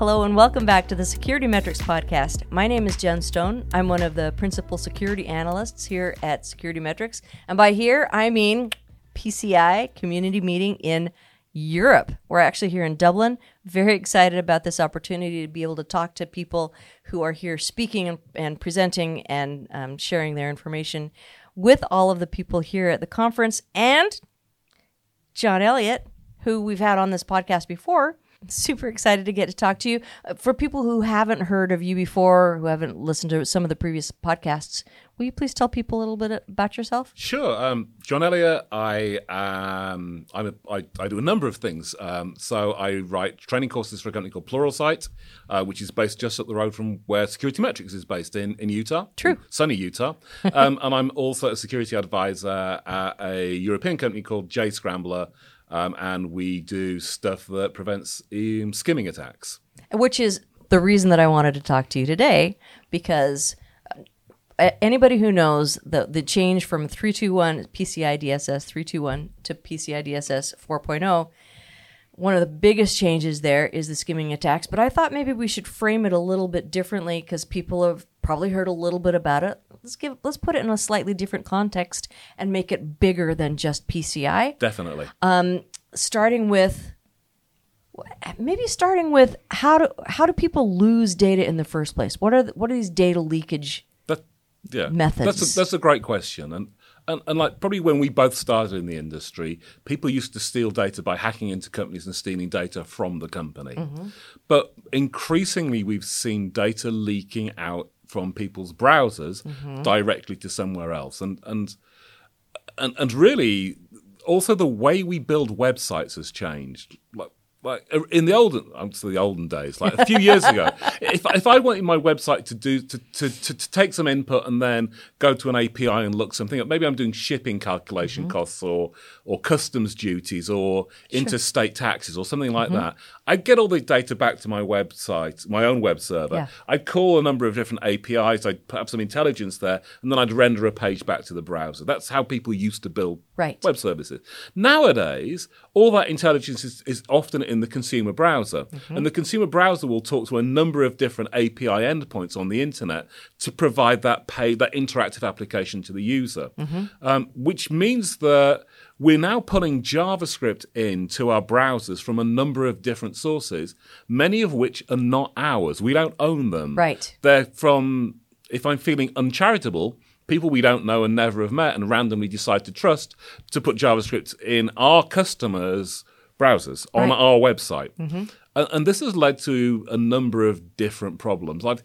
Hello and welcome back to the Security Metrics Podcast. My name is Jen Stone. I'm one of the principal security analysts here at Security Metrics. And by here, I mean PCI community meeting in Europe. We're actually here in Dublin. Very excited about this opportunity to be able to talk to people who are here speaking and, presenting and um, sharing their information with all of the people here at the conference and John Elliott, who we've had on this podcast before. Super excited to get to talk to you. Uh, For people who haven't heard of you before, who haven't listened to some of the previous podcasts, will you please tell people a little bit about yourself? Sure. Um, John Elliott, I, um, I'm a, I, I do a number of things. Um, so I write training courses for a company called Pluralsight, uh, which is based just up the road from where Security Metrics is based in, in Utah. True. Sunny Utah. um, and I'm also a security advisor at a European company called Jscrambler. Um, and we do stuff that prevents um, skimming attacks. Which is the reason that I wanted to talk to you today, because uh, anybody who knows the the change from 321 PCI DSS 321 to PCI DSS 4.0, one of the biggest changes there is the skimming attacks. But I thought maybe we should frame it a little bit differently because people have probably heard a little bit about it. Let's give let's put it in a slightly different context and make it bigger than just PCI. Definitely. Um, starting with maybe starting with how do how do people lose data in the first place? What are the, what are these data leakage? That, yeah, methods. That's a, that's a great question, and, and and like probably when we both started in the industry, people used to steal data by hacking into companies and stealing data from the company. Mm-hmm. But increasingly, we've seen data leaking out from people's browsers mm-hmm. directly to somewhere else, and and and and really, also the way we build websites has changed. Like like uh, in the olden, the olden days, like a few years ago, if if I wanted my website to do to, to, to, to take some input and then go to an API and look something up, maybe I'm doing shipping calculation mm-hmm. costs or or customs duties or interstate taxes or something like mm-hmm. that. I'd get all the data back to my website, my own web server. Yeah. I'd call a number of different APIs. I'd put up some intelligence there, and then I'd render a page back to the browser. That's how people used to build Right. web services. Nowadays, all that intelligence is, is often in the consumer browser. And the consumer browser will talk to a number of different API endpoints on the internet to provide that pay, that interactive application to the user. Um, which means that we're now pulling JavaScript into our browsers from a number of different sources, many of which are not ours. We don't own them. Right. They're from, if I'm feeling uncharitable, people we don't know and never have met and randomly decide to trust to put JavaScript in our customers' browsers on Right. our website. Mm-hmm. And, and this has led to a number of different problems. I,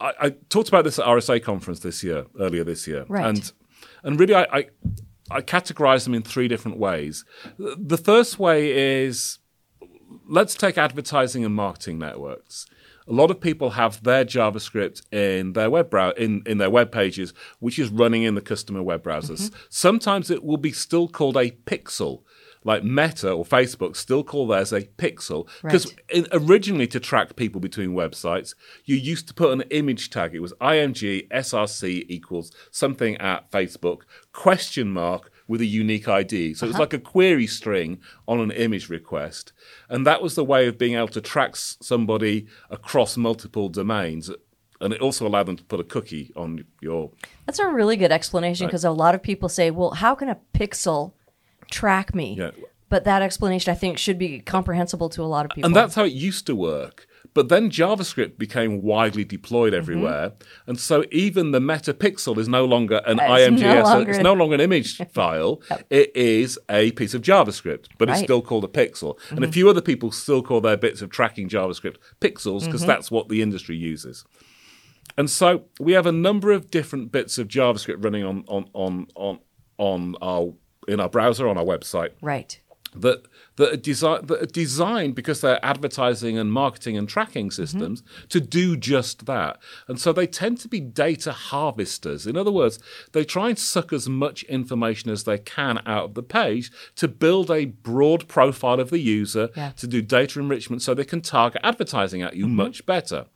I talked about this at RSA conference this year, earlier this year. Right. And, and really, I, I, I categorize them in three different ways. The first way is let's take advertising and marketing networks. A lot of people have their JavaScript in their web brow- in, in their web pages, which is running in the customer web browsers. Mm-hmm. Sometimes it will be still called a pixel, like Meta or Facebook still call theirs a pixel because Right. originally to track people between websites, you used to put an image tag. It was img src equals something at Facebook question mark with a unique ID. So it was uh-huh. like a query string on an image request. And that was the way of being able to track somebody across multiple domains. And it also allowed them to put a cookie on your. That's a really good explanation because a lot of people say, "Well, how can a pixel track me?" Yeah. But that explanation, I think, should be comprehensible to a lot of people. And that's how it used to work. But then JavaScript became widely deployed Mm-hmm. everywhere. And so even the metapixel is no longer an Uh, It's no longer it's an- no longer an image file. It is a piece of JavaScript, but it's still called a pixel. And Mm-hmm. a few other people still call their bits of tracking JavaScript pixels because Mm-hmm. that's what the industry uses. And so we have a number of different bits of JavaScript running on on on on, on our in our browser on our website right. that that are, desi- that are designed because they're advertising and marketing and tracking systems to do just that. And so they tend to be data harvesters. In other words, they try and suck as much information as they can out of the page to build a broad profile of the user, Yeah. to do data enrichment so they can target advertising at you much better.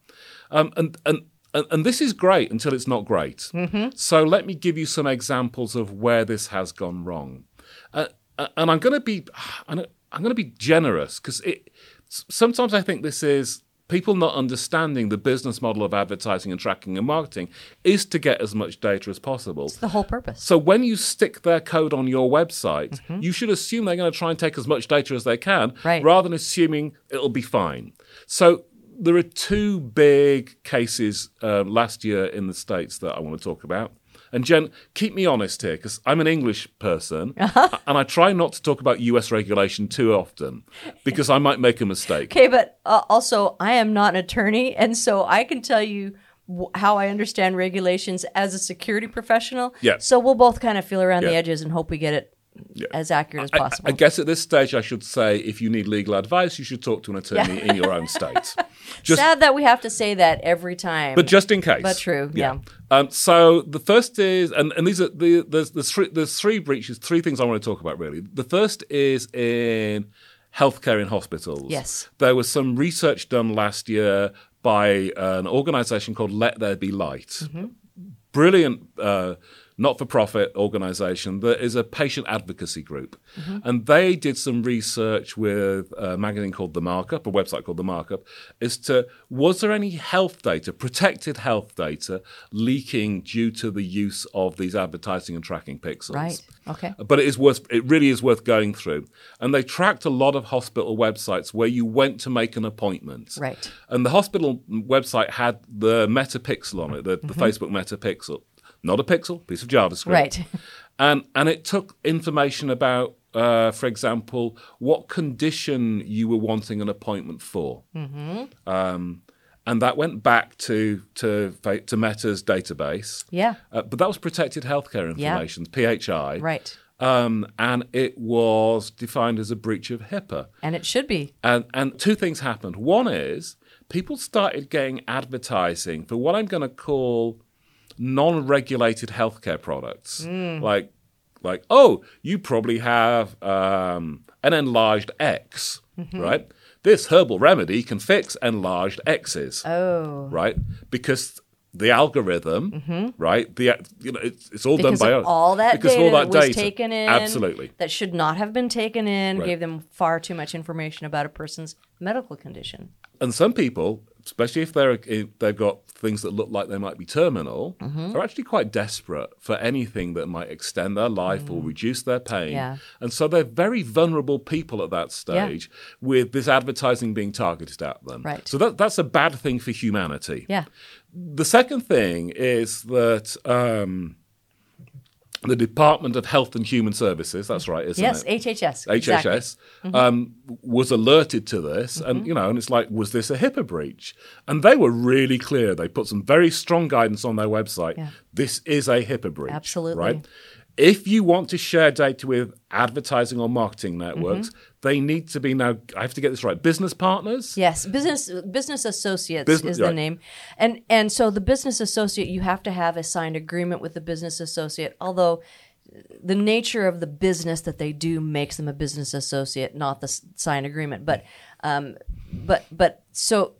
Um, and, and and, and this is great until it's not great. So let me give you some examples of where this has gone wrong. Uh, uh, and I'm going to be, I'm going to be generous because it. Sometimes I think this is people not understanding the business model of advertising and tracking and marketing is to get as much data as possible. That's the whole purpose. So when you stick their code on your website, Mm-hmm. you should assume they're going to try and take as much data as they can, Right. rather than assuming it'll be fine. So there are two big cases uh, last year in the states that I want to talk about. And Jen, keep me honest here because I'm an English person, Uh-huh. and I try not to talk about U.S. regulation too often because I might make a mistake. Okay, but uh, also I am not an attorney, and so I can tell you w- how I understand regulations as a security professional. Yeah. So we'll both kind of feel around the edges and hope we get it as accurate as possible. I, guess at this stage, I should say if you need legal advice, you should talk to an attorney in your own state. Just Sad that we have to say that every time. But just in case. But true, yeah. Um, so the first is, and, and these are the there's, there's three there's three breaches, three things I want to talk about really. The first is in healthcare in hospitals. Yes. there was some research done last year by an organisation called Let There Be Light. Mm-hmm. Brilliant. Uh, not-for-profit organization that is a patient advocacy group, Mm-hmm. and they did some research with a magazine called The Markup, a website called The Markup, as to was there any health data, protected health data, leaking due to the use of these advertising and tracking pixels? Right. Okay. But it is worth. It really is worth going through. And they tracked a lot of hospital websites where you went to make an appointment. Right. And the hospital website had the Metapixel on it, the, the Facebook Metapixel, not a pixel, piece of JavaScript. Right. And and it took information about, uh, for example, what condition you were wanting an appointment for. Mm-hmm. Um, and that went back to to to Meta's database. Yeah. Uh, but that was protected healthcare information, yeah. PHI. Right. Um, and it was defined as a breach of HIPAA. And it should be. And, and two things happened. One is people started getting advertising for what I'm going to call non-regulated healthcare products, like like oh, you probably have um, an enlarged X, right? This herbal remedy can fix enlarged X's, Oh. right? Because the algorithm, right? The you know it's, it's all Because done by all that because data all that, was data. taken in, Absolutely. that should not have been taken in, Right. gave them far too much information about a person's medical condition. and some people, especially if they're if they've got things that look like they might be terminal, Mm-hmm. are actually quite desperate for anything that might extend their life or reduce their pain. Mm. Yeah. And so they're very vulnerable people at that stage with this advertising being targeted at them. Right. So that, that's a bad thing for humanity. Yeah. The second thing is that um, the Department of Health and Human Services, that's right, isn't Yes, it? Yes, HHS. exactly. Mm-hmm. HHS um, was alerted to this, and you know, and it's like, was this a HIPAA breach? And they were really clear. They put some very strong guidance on their website. Yeah. This is a HIPAA breach. Absolutely. Right. If you want to share data with advertising or marketing networks, Mm-hmm. They need to be now. I have to get this right. Business partners. Yes, business business associates Business- is the name, and and so the business associate you have to have a signed agreement with the business associate. Although the nature of the business that they do makes them a business associate, not the signed agreement. But um, but but so.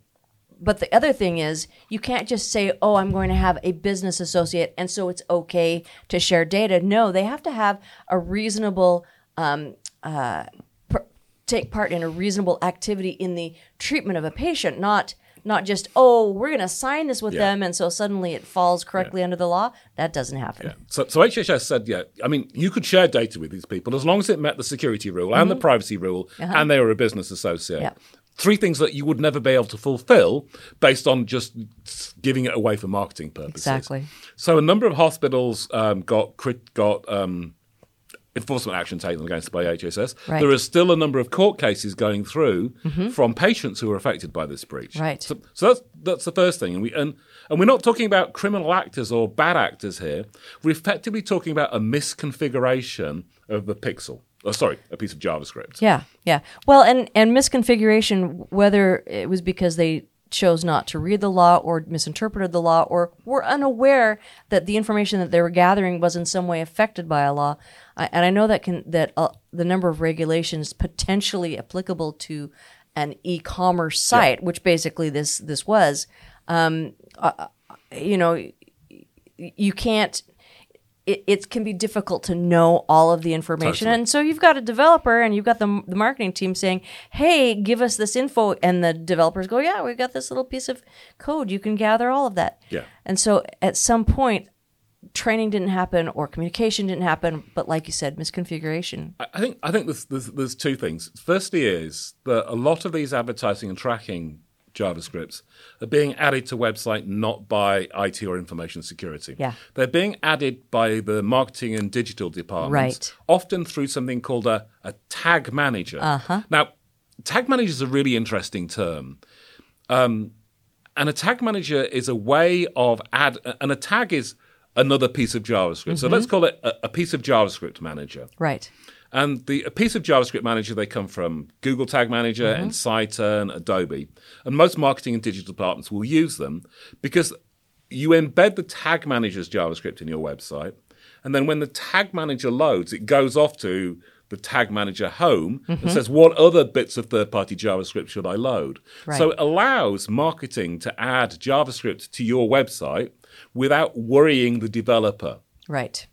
But the other thing is, you can't just say, "Oh, I'm going to have a business associate," and so it's okay to share data. No, they have to have a reasonable um, uh, take part in a reasonable activity in the treatment of a patient, not not just oh we're going to sign this with Yeah. them and so suddenly it falls correctly under the law. That doesn't happen. So, so HHS said, yeah, I mean, you could share data with these people as long as it met the security rule and the privacy rule and they were a business associate. Mm-hmm. Uh-huh. Yeah. Three things that you would never be able to fulfill based on just giving it away for marketing purposes. Exactly. So a number of hospitals um, got got um, enforcement action taken against by HHS. Right. Mm-hmm. There is still a number of court cases going through from patients who are affected by this breach. Right. So, so that's that's the first thing, and we and and we're not talking about criminal actors or bad actors here. We're effectively talking about a misconfiguration of the pixel. Oh, sorry, a piece of JavaScript. Yeah, yeah. Well, and and misconfiguration, whether it was because they chose not to read the law or misinterpreted the law or were unaware that the information that they were gathering was in some way affected by a law. I, and I know that can that uh, the number of regulations potentially applicable to an e-commerce site, which basically this this was, um, uh, you know, you can't it, it can be difficult to know all of the information. Totally. And so you've got a developer and you've got the, the marketing team saying, hey, give us this info. And the developers go, yeah, we've got this little piece of code. You can gather all of that. Yeah. And so at some point, training didn't happen or communication didn't happen. But like you said, misconfiguration. I I think I think there's, there's there's two things. Firstly, is that a lot of these advertising and tracking JavaScripts are being added to website not by IT or information security. Yeah. They're being added by the marketing and digital departments, Right. often through something called a, a tag manager. Uh-huh. Now, tag manager is a really interesting term. Um, and a tag manager is a way of add, and a tag is another piece of JavaScript. So let's call it a, a piece of JavaScript manager. Right. And the a piece of JavaScript manager, they come from Google Tag Manager, Mm-hmm. Ensighten, and Adobe. And most marketing and digital departments will use them because you embed the tag manager's JavaScript in your website. And then when the tag manager loads, it goes off to the tag manager home Mm-hmm. and says, what other bits of third party JavaScript should I load? Right. So it allows marketing to add JavaScript to your website without worrying the developer Right.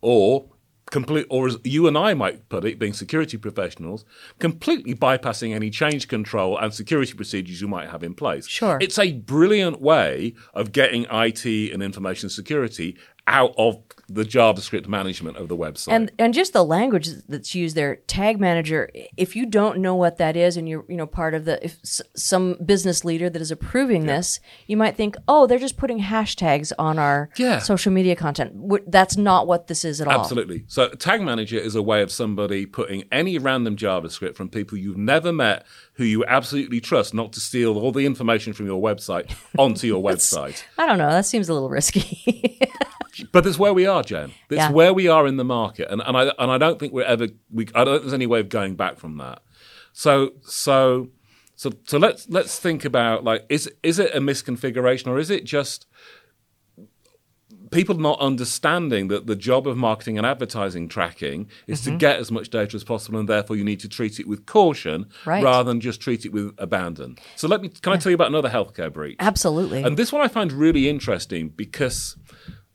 or complete or as you and I might put it, being security professionals, completely bypassing any change control and security procedures you might have in place. Sure. It's a brilliant way of getting IT and information security out of the JavaScript management of the website. and and just the language that's used there tag manager if you don't know what that is and you're you know part of the if s- some business leader that is approving this you might think oh they're just putting hashtags on our Yeah. social media content that's not what this is at all Absolutely. So, Tag Manager is a way of somebody putting any random JavaScript from people you've never met who you absolutely trust not to steal all the information from your website onto your website. i don't know that seems a little risky But that's where we are, Jen. That's Yeah. where we are in the market, and, and I and I don't think we're ever. We, I don't think there's any way of going back from that. So so so so let's let's think about like is is it a misconfiguration or is it just people not understanding that the job of marketing and advertising tracking is Mm-hmm. to get as much data as possible, and therefore you need to treat it with caution Right. rather than just treat it with abandon. So let me can I tell you about another healthcare breach? absolutely And this one I find really interesting because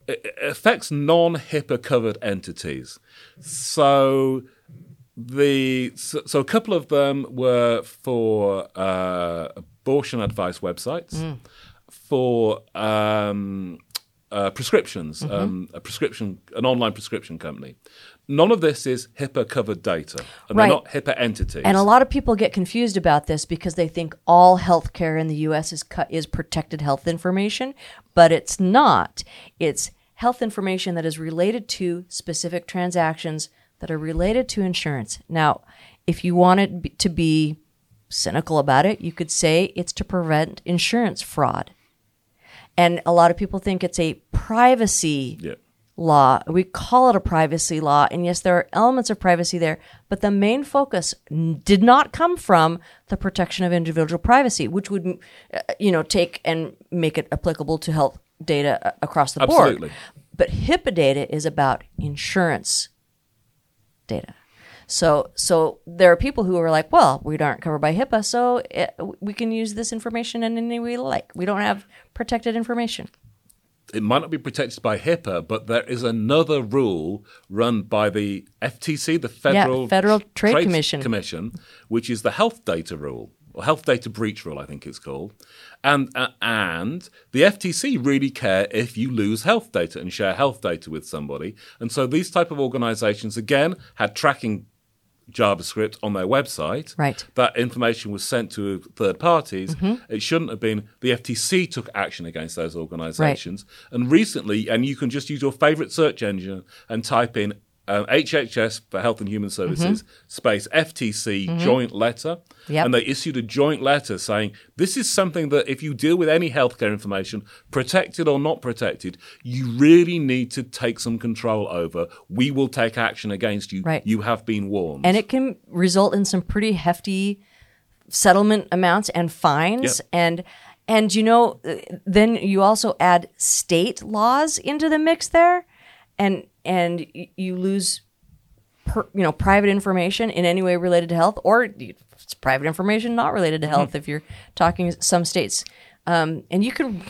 it affects non HIPAA covered entities. So the so, so a couple of them were for uh, abortion advice websites, for um, uh, prescriptions, um, a prescription, an online prescription company. None of this is HIPAA covered data, and Right. they're not HIPAA entities. And a lot of people get confused about this because they think all healthcare in the U.S. is cut is protected health information, but it's not. It's health information that is related to specific transactions that are related to insurance. Now, if you wanted to be cynical about it, you could say it's to prevent insurance fraud. And a lot of people think it's a privacy law. We call it a privacy law. And yes, there are elements of privacy there, but the main focus did not come from the protection of individual privacy, which would, uh, you know, take and make it applicable to health data uh, across the Absolutely. board. But HIPAA data is about insurance data. So, so there are people who are like, well, we aren't covered by HIPAA, so it, we can use this information in any way we like. We don't have protected information. it might not be protected by HIPAA, but there is another rule run by the FTC, the Federal Federal Trade Commission. Commission, which is the health data rule or health data breach rule, I think it's called. And uh, and the FTC really care if you lose health data and share health data with somebody. And so these type of organizations again had tracking JavaScript on their website. Right. That information was sent to third parties. It shouldn't have been. The FTC took action against those organizations. And recently, and you can just use your favorite search engine and type in um, HHS for Health and Human Services space FTC joint letter. Yep. And they issued a joint letter saying this is something that if you deal with any healthcare information, protected or not protected, you really need to take some control over. We will take action against you. Right. You have been warned. and it can result in some pretty hefty settlement amounts and fines Yep. and and you know uh, then you also add state laws into the mix there and and you lose per, you know private information in any way related to health or it's private information not related to health if you're talking some states um, and you can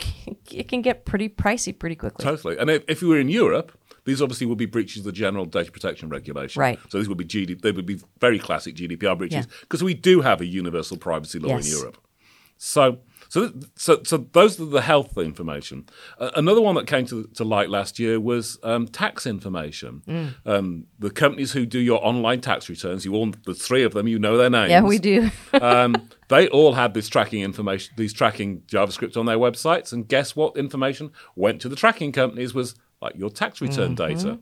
it can get pretty pricey pretty quickly Totally. And if, if you were in Europe, these obviously would be breaches of the general data protection regulation. Right. So these would be GD, they would be very classic GDPR breaches Yeah. because we do have a universal privacy law Yes. in Europe. So, so, so, so those are the health information. Uh, another one that came to, to light last year was um, tax information. Mm. Um, the companies who do your online tax returns, you all, the three of them, you know their names. Yeah, we do. um, they all had this tracking information, these tracking JavaScript on their websites, and guess what? Information went to the tracking companies was like your tax return data,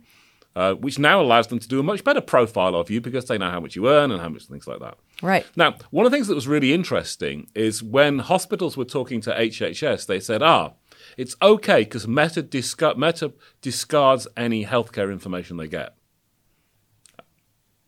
uh, which now allows them to do a much better profile of you because they know how much you earn and how much things like that. Right. Now, one of the things that was really interesting is when hospitals were talking to HHS, they said, ah, it's okay because Meta, disca- Meta discards any healthcare information they get.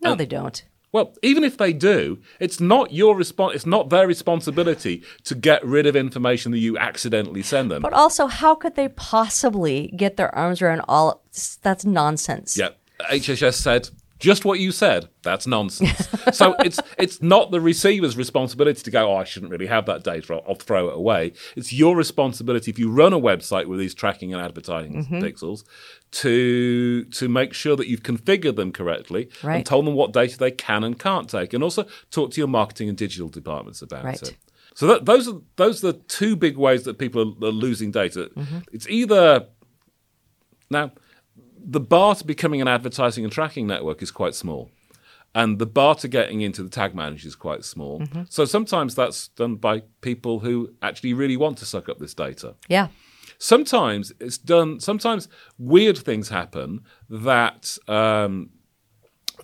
No, they don't. Well, even if they do, it's not your respons- It's not their responsibility to get rid of information that you accidentally send them. But also, how could they possibly get their arms around all? That's nonsense. Yeah, HHS said just what you said. That's nonsense. so it's it's not the receiver's responsibility to go. Oh, I shouldn't really have that data. I'll, I'll throw it away. It's your responsibility if you run a website with these tracking and advertising Mm-hmm. pixels to to make sure that you've configured them correctly Right. and told them what data they can and can't take, and also talk to your marketing and digital departments about Right. it. So that, those are those are the two big ways that people are, are losing data. Mm-hmm. It's either now the bar to becoming an advertising and tracking network is quite small. And the bar to getting into the tag manager is quite small. Mm-hmm. So sometimes that's done by people who actually really want to suck up this data. Yeah. Sometimes it's done, sometimes weird things happen that. Um,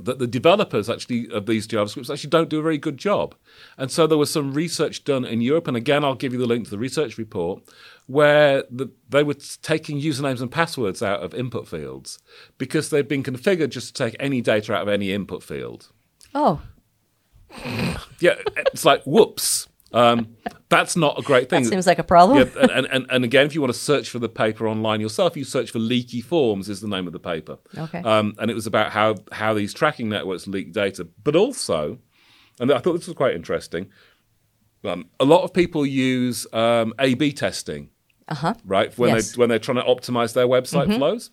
that the developers actually of these JavaScripts actually don't do a very good job. And so there was some research done in Europe, and again, I'll give you the link to the research report, where the, they were taking usernames and passwords out of input fields because they'd been configured just to take any data out of any input field. Oh, Yeah, it's like, whoops. Um, that's not a great thing. seems like a problem. Yeah, and, and, and, again, if you want to search for the paper online yourself, you search for Leaky Forms is the name of the paper. Okay. Um, and it was about how how these tracking networks leak data, but also, and I thought this was quite interesting. Um, a lot of people use um, A/B testing, uh-huh. right? When Yes. they when they're trying to optimize their website flows.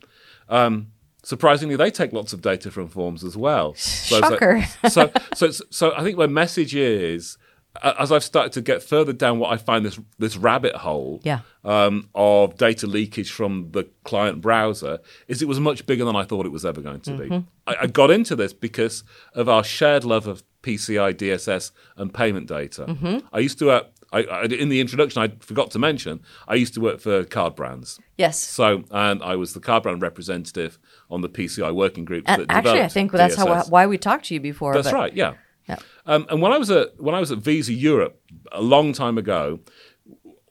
Um, surprisingly, they take lots of data from forms as well. So, Shocker. so, so, so I think my message is, as I've started to get further down what I find this this rabbit hole Yeah. um, of data leakage from the client browser, is it was much bigger than I thought it was ever going to be. I, I got into this because of our shared love of PCI DSS and payment data. I used to. Uh, I, I, in the introduction, I forgot to mention I used to work for card brands. yes. So, and I was the card brand representative on the PCI working group. And actually, I think that's how why we talked to you before. That's right. Yeah. Yeah. Um, and when I was at when I was at Visa Europe a long time ago,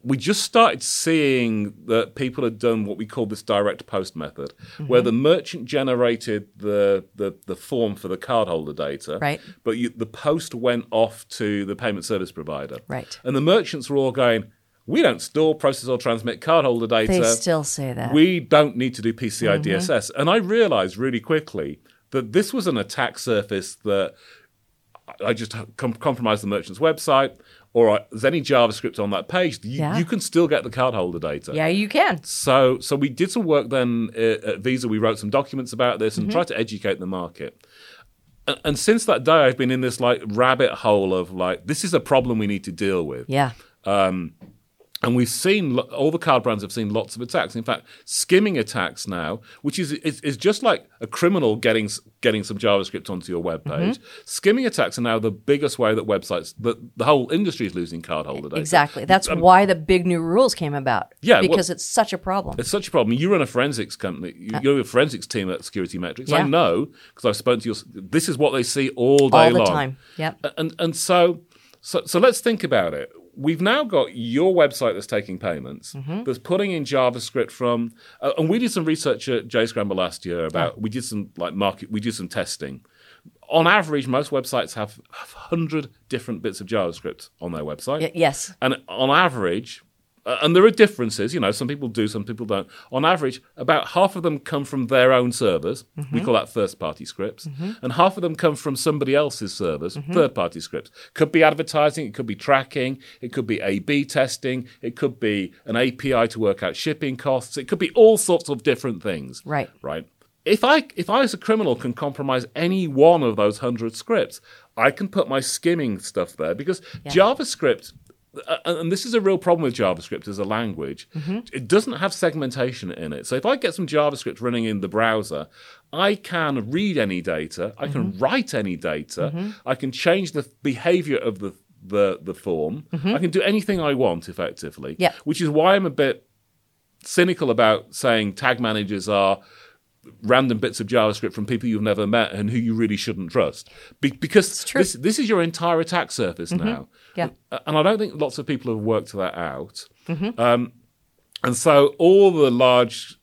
we just started seeing that people had done what we call this direct post method, Mm-hmm. where the merchant generated the, the the form for the cardholder data, Right. But you, the post went off to the payment service provider, Right. And the merchants were all going, "We don't store, process, or transmit cardholder data. They still say that. We don't need to do PCI DSS. And I realized really quickly that this was an attack surface that I just com- compromised the merchant's website, or there's any JavaScript on that page, you, Yeah. you can still get the cardholder data. yeah, you can. So, so we did some work then uh, at Visa. We wrote some documents about this Mm-hmm. and tried to educate the market. And, and since that day, I've been in this like rabbit hole of like, this is a problem we need to deal with. Yeah. And we've seen all the card brands have seen lots of attacks. In fact, skimming attacks now, which is is, is just like a criminal getting getting some JavaScript onto your web page. Mm-hmm. Skimming attacks are now the biggest way that websites that the whole industry is losing cardholder data. Exactly. That's why the big new rules came about. Um, Yeah, well- Because it's such a problem. It's such a problem. You run a forensics company. You, you're a forensics team at Security Metrics. I know because I've spoken to your. This is what they see all day All the long. time. Yep. And and so so so let's think about it. We've now got your website that's taking payments, Mm-hmm. that's putting in JavaScript from, uh, and we did some research at Jscrambler last year about. We did some like market. We did some testing. On average, most websites have hundred different bits of JavaScript on their website. Y- yes. And on average, uh, and there are differences, you know, some people do, some people don't. On average, about half of them come from their own servers. We mm-hmm. call that first party scripts. Mm-hmm. And half of them come from somebody else's servers, mm-hmm. third party scripts. Could be advertising, it could be tracking, it could be A B testing, it could be an API to work out shipping costs, it could be all sorts of different things. Right. Right. if I if I as a criminal can compromise any one of those hundred scripts, I can put my skimming stuff there because JavaScript. Uh, uh, And this is a real problem with JavaScript as a language. Mm-hmm. It doesn't have segmentation in it. So if I get some JavaScript running in the browser, I can read any data, I can mm-hmm. write any data, mm-hmm. I can change the behavior of the the, the form, I can do anything I want effectively. Yeah. Which is why I'm a bit cynical about saying tag managers are random bits of JavaScript from people you've never met and who you really shouldn't trust. Be- because this this is your entire attack surface mm-hmm. now. Yeah. And I don't think lots of people have worked that out. Mm-hmm. Um, and so all the large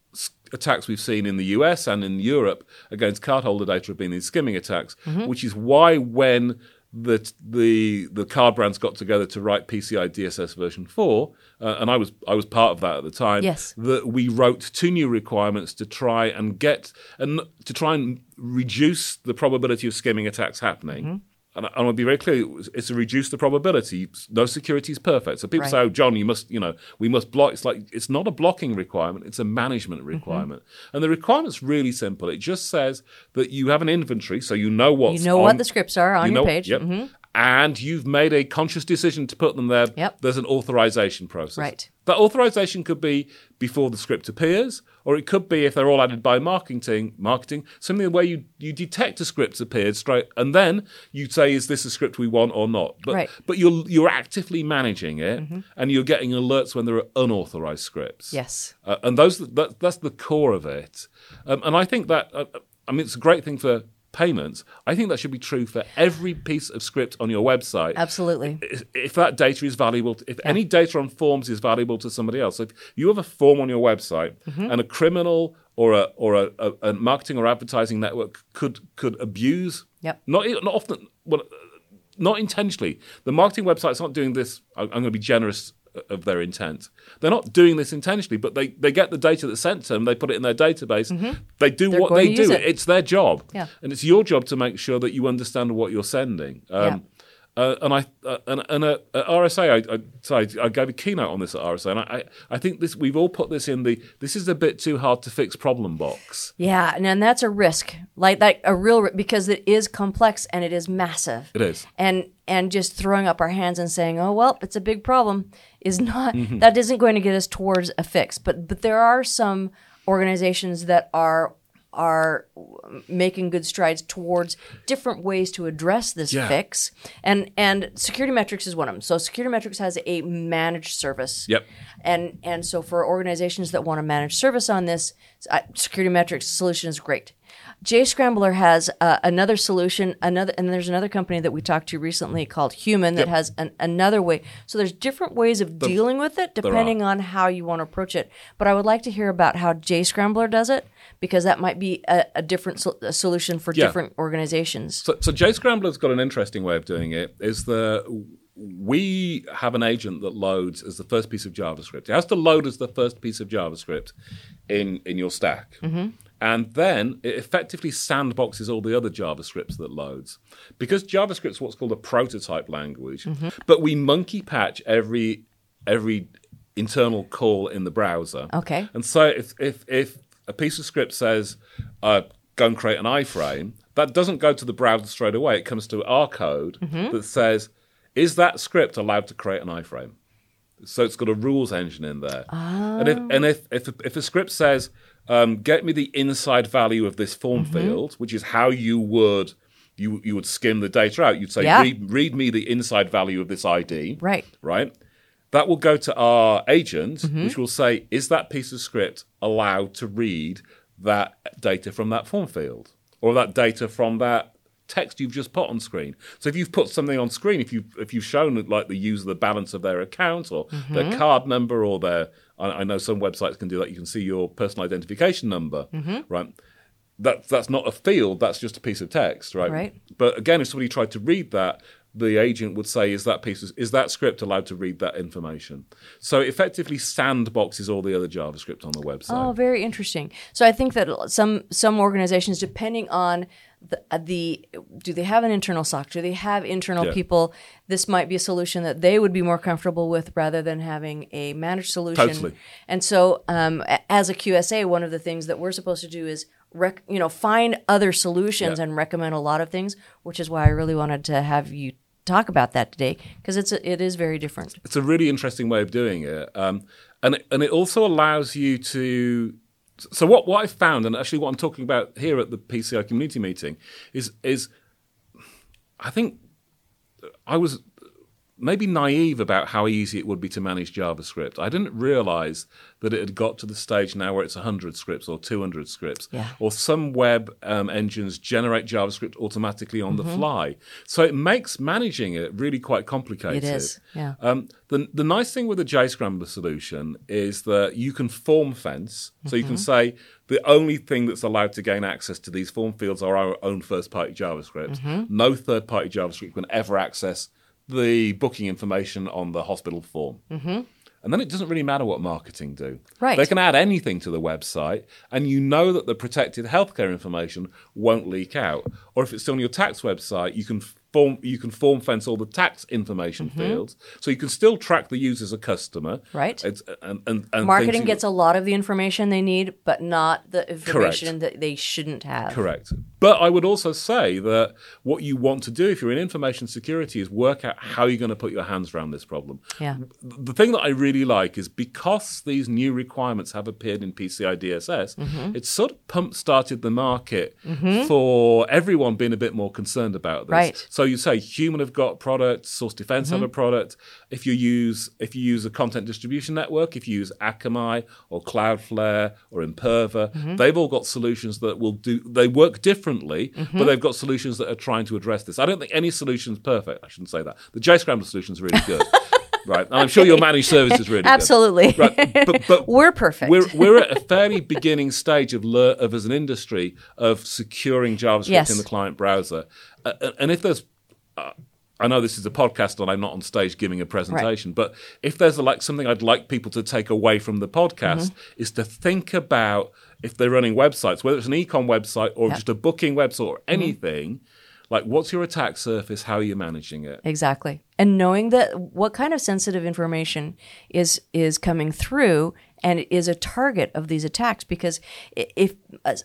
attacks we've seen in the US and in Europe against cardholder data have been these skimming attacks, mm-hmm. which is why when the the the card brands got together to write PCI DSS version four, uh, and I was I was part of that at the time. Yes. that we wrote two new requirements to try and get and to try and reduce the probability of skimming attacks happening. And I- and I'll be very clear, it's to reduce the probability. No security is perfect. So people Right. say, "Oh, John, you must, you know, we must block." It's like it's not a blocking requirement; it's a management Mm-hmm. requirement. And the requirement's really simple. It just says that you have an inventory, so you know what's You know on, what the scripts are on you your know- page. Mm-hmm. And you've made a conscious decision to put them there. Yep. There's an authorization process. Right. That authorization could be before the script appears, or it could be if they're all added by marketing, marketing, something where you, you detect a script's appeared straight, and then you say, is this a script we want or not? But, Right. but you're, you're actively managing it, and you're getting alerts when there are unauthorized scripts. Yes. Uh, and those that, that's the core of it. Um, and I think that uh, I mean it's a great thing for payments. I think that should be true for every piece of script on your website. Absolutely. If- If that data is valuable, if any data on forms is valuable to somebody else, so if you have a form on your website Mm-hmm. and a criminal or a or a, a, a marketing or advertising network could could abuse, Yep. not not often, well, not intentionally. The marketing websites aren't doing this. I'm going to be generous of their intent. They're not doing this intentionally, but they, they get the data that's sent to them, they put it in their database, they do Mm-hmm. They're what they do. it. It's their job. Yeah. And it's your job to make sure that you understand what you're sending. Um, uh, and I uh, and, and uh, at RSA, I, I, so I, gave a keynote on this at RSA, and I, I, think this we've all put this in the this is a bit too hard to fix problem box. Yeah, and, and that's a risk, like that a real because it is complex and it is massive. It is. and and just throwing up our hands and saying, "Oh well, it's a big problem," is not Mm-hmm. that isn't going to get us towards a fix. But but there are some organizations that are are making good strides towards different ways to address this Yeah. fix. And and security metrics is one of them. So security metrics has a managed service. Yep. And and so for organizations that want to manage service on this, security metrics solution is great. Jscrambler has uh, another solution, another, and there's another company that we talked to recently called Human that has an, another way. So there's different ways of dealing with it depending on how you want to approach it. But I would like to hear about how Jscrambler does it because that might be a, a different sol- a solution for Yeah. different organizations. So, so Jscrambler's got an interesting way of doing it. Is that we have an agent that loads as the first piece of JavaScript. It has to load as the first piece of JavaScript in in your stack, and then it effectively sandboxes all the other JavaScripts that loads. Because JavaScript's what's called a prototype language, mm-hmm. but we monkey patch every every internal call in the browser. Okay. And so if if, if a piece of script says uh, go and create an iframe, that doesn't go to the browser straight away. It comes to our code mm-hmm. that says is that script allowed to create an iframe? So it's got a rules engine in there. Ah. And if and if if, if a script says um, get me the inside value of this form field, which is how you would you you would skim the data out. You'd say Yeah. read, read me the inside value of this ID Right. right? That will go to our agent, Mm-hmm. which will say, is that piece of script allowed to read that data from that form field or that data from that text you've just put on screen? So if you've put something on screen, if you if you've shown like the user the balance of their account or Mm-hmm. their card number or their, I, I know some websites can do that. You can see your personal identification number, Mm-hmm. right? That that's not a field. That's just a piece of text, right? Right. But again, if somebody tried to read that, the agent would say, "Is that piece of, is that script allowed to read that information?" So it effectively sandboxes all the other JavaScript on the website. Oh, very interesting. So I think that some some organizations, depending on the, uh, the do they have an internal SOC? Do they have internal Yeah. people? This might be a solution that they would be more comfortable with rather than having a managed solution. Totally. And so, um, as a QSA, one of the things that we're supposed to do is rec- you know find other solutions Yeah. and recommend a lot of things, which is why I really wanted to have you talk about that today because it's a, it is very different. it's a really interesting way of doing it, um, and it, and it also allows you to. So what what I found, and actually what I'm talking about here at the PCI community meeting, is is I think I was maybe naive about how easy it would be to manage JavaScript. I didn't realize that it had got to the stage now where it's 100 scripts or 200 scripts, Yeah. or some web um, engines generate JavaScript automatically on Mm-hmm. the fly. So it makes managing it really quite complicated. It is, yeah. Um, the, the nice thing with the JScrambler solution is that you can form fence. So you Mm-hmm. can say the only thing that's allowed to gain access to these form fields are our own first party JavaScript. Mm-hmm. No third party JavaScript can ever access the booking information on the hospital form. Mm-hmm. And then it doesn't really matter what marketing do. Right. They can add anything to the website, and you know that the protected healthcare information won't leak out. Or if it's still on your tax website, you can form you can form fence all the tax information fields, so you can still track the user as a customer. Mm-hmm. Right. It's, and, and, and Marketing gets a lot of the information they need, but not the information that they shouldn't have. Correct. But I would also say that what you want to do if you're in information security is work out how you're going to put your hands around this problem. Yeah. The thing that I really like is because these new requirements have appeared in PCI DSS, Mm-hmm. it's sort of pump started the market for everyone being a bit more concerned about this. Right. So you say human have got products, Source Defense have a mm-hmm. product. If you use if you use a content distribution network, if you use Akamai or Cloudflare or Imperva, mm-hmm. they've all got solutions that will do. They work differently, but mm-hmm. they've got solutions that are trying to address this. I don't think any solution's perfect. I shouldn't say that. The JScrambler solution is really good. Right, and I'm sure your managed service is really good. Absolutely. Right, but, but We're perfect. we're we're at a fairly beginning stage of lear- of as an industry of securing JavaScript Yes. in the client browser, uh, and if there's uh, I know this is a podcast and I'm not on stage giving a presentation, but if there's a, like something I'd like people to take away from the podcast Mm-hmm. is to think about if they're running websites, whether it's an econ website or just a booking website or Mm-hmm. Like what's your attack surface, how are you managing it? Exactly. And knowing that what kind of sensitive information is is coming through and is a target of these attacks because if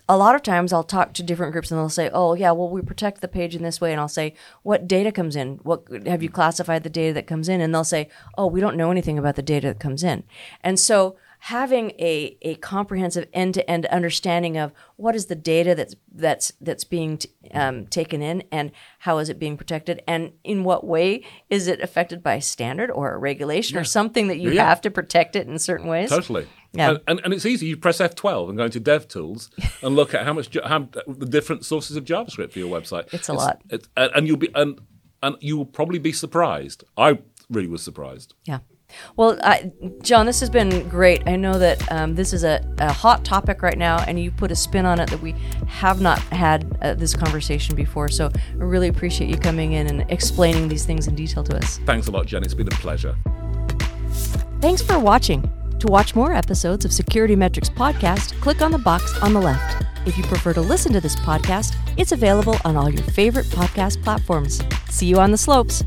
a lot of times I'll talk to different groups and they'll say, "Oh, yeah, well we protect the page in this way." And I'll say, "What data comes in? What have you classified the data that comes in?" And they'll say, "Oh, we don't know anything about the data that comes in." And so having a, a comprehensive end-to-end understanding of what is the data that's that's that's being t- um, taken in and how is it being protected and in what way is it affected by a standard or a regulation or something that you Yeah. have to protect it in certain ways Totally. Yeah. And, and, and it's easy. You press F12 and go into DevTools and look at how much how, the different sources of JavaScript for your website. It's a lot. It's, and, and you'll be and and you will probably be surprised. I really was surprised. Yeah. Well, I, John, this has been great. I know that um, this is a, a hot topic right now, and you put a spin on it that we have not had uh, this conversation before. So I really appreciate you coming in and explaining these things in detail to us. Thanks a lot, Jen. It's been a pleasure. Thanks for watching. To watch more episodes of Security Metrics Podcast, click on the box on the left. If you prefer to listen to this podcast, it's available on all your favorite podcast platforms. See you on the slopes.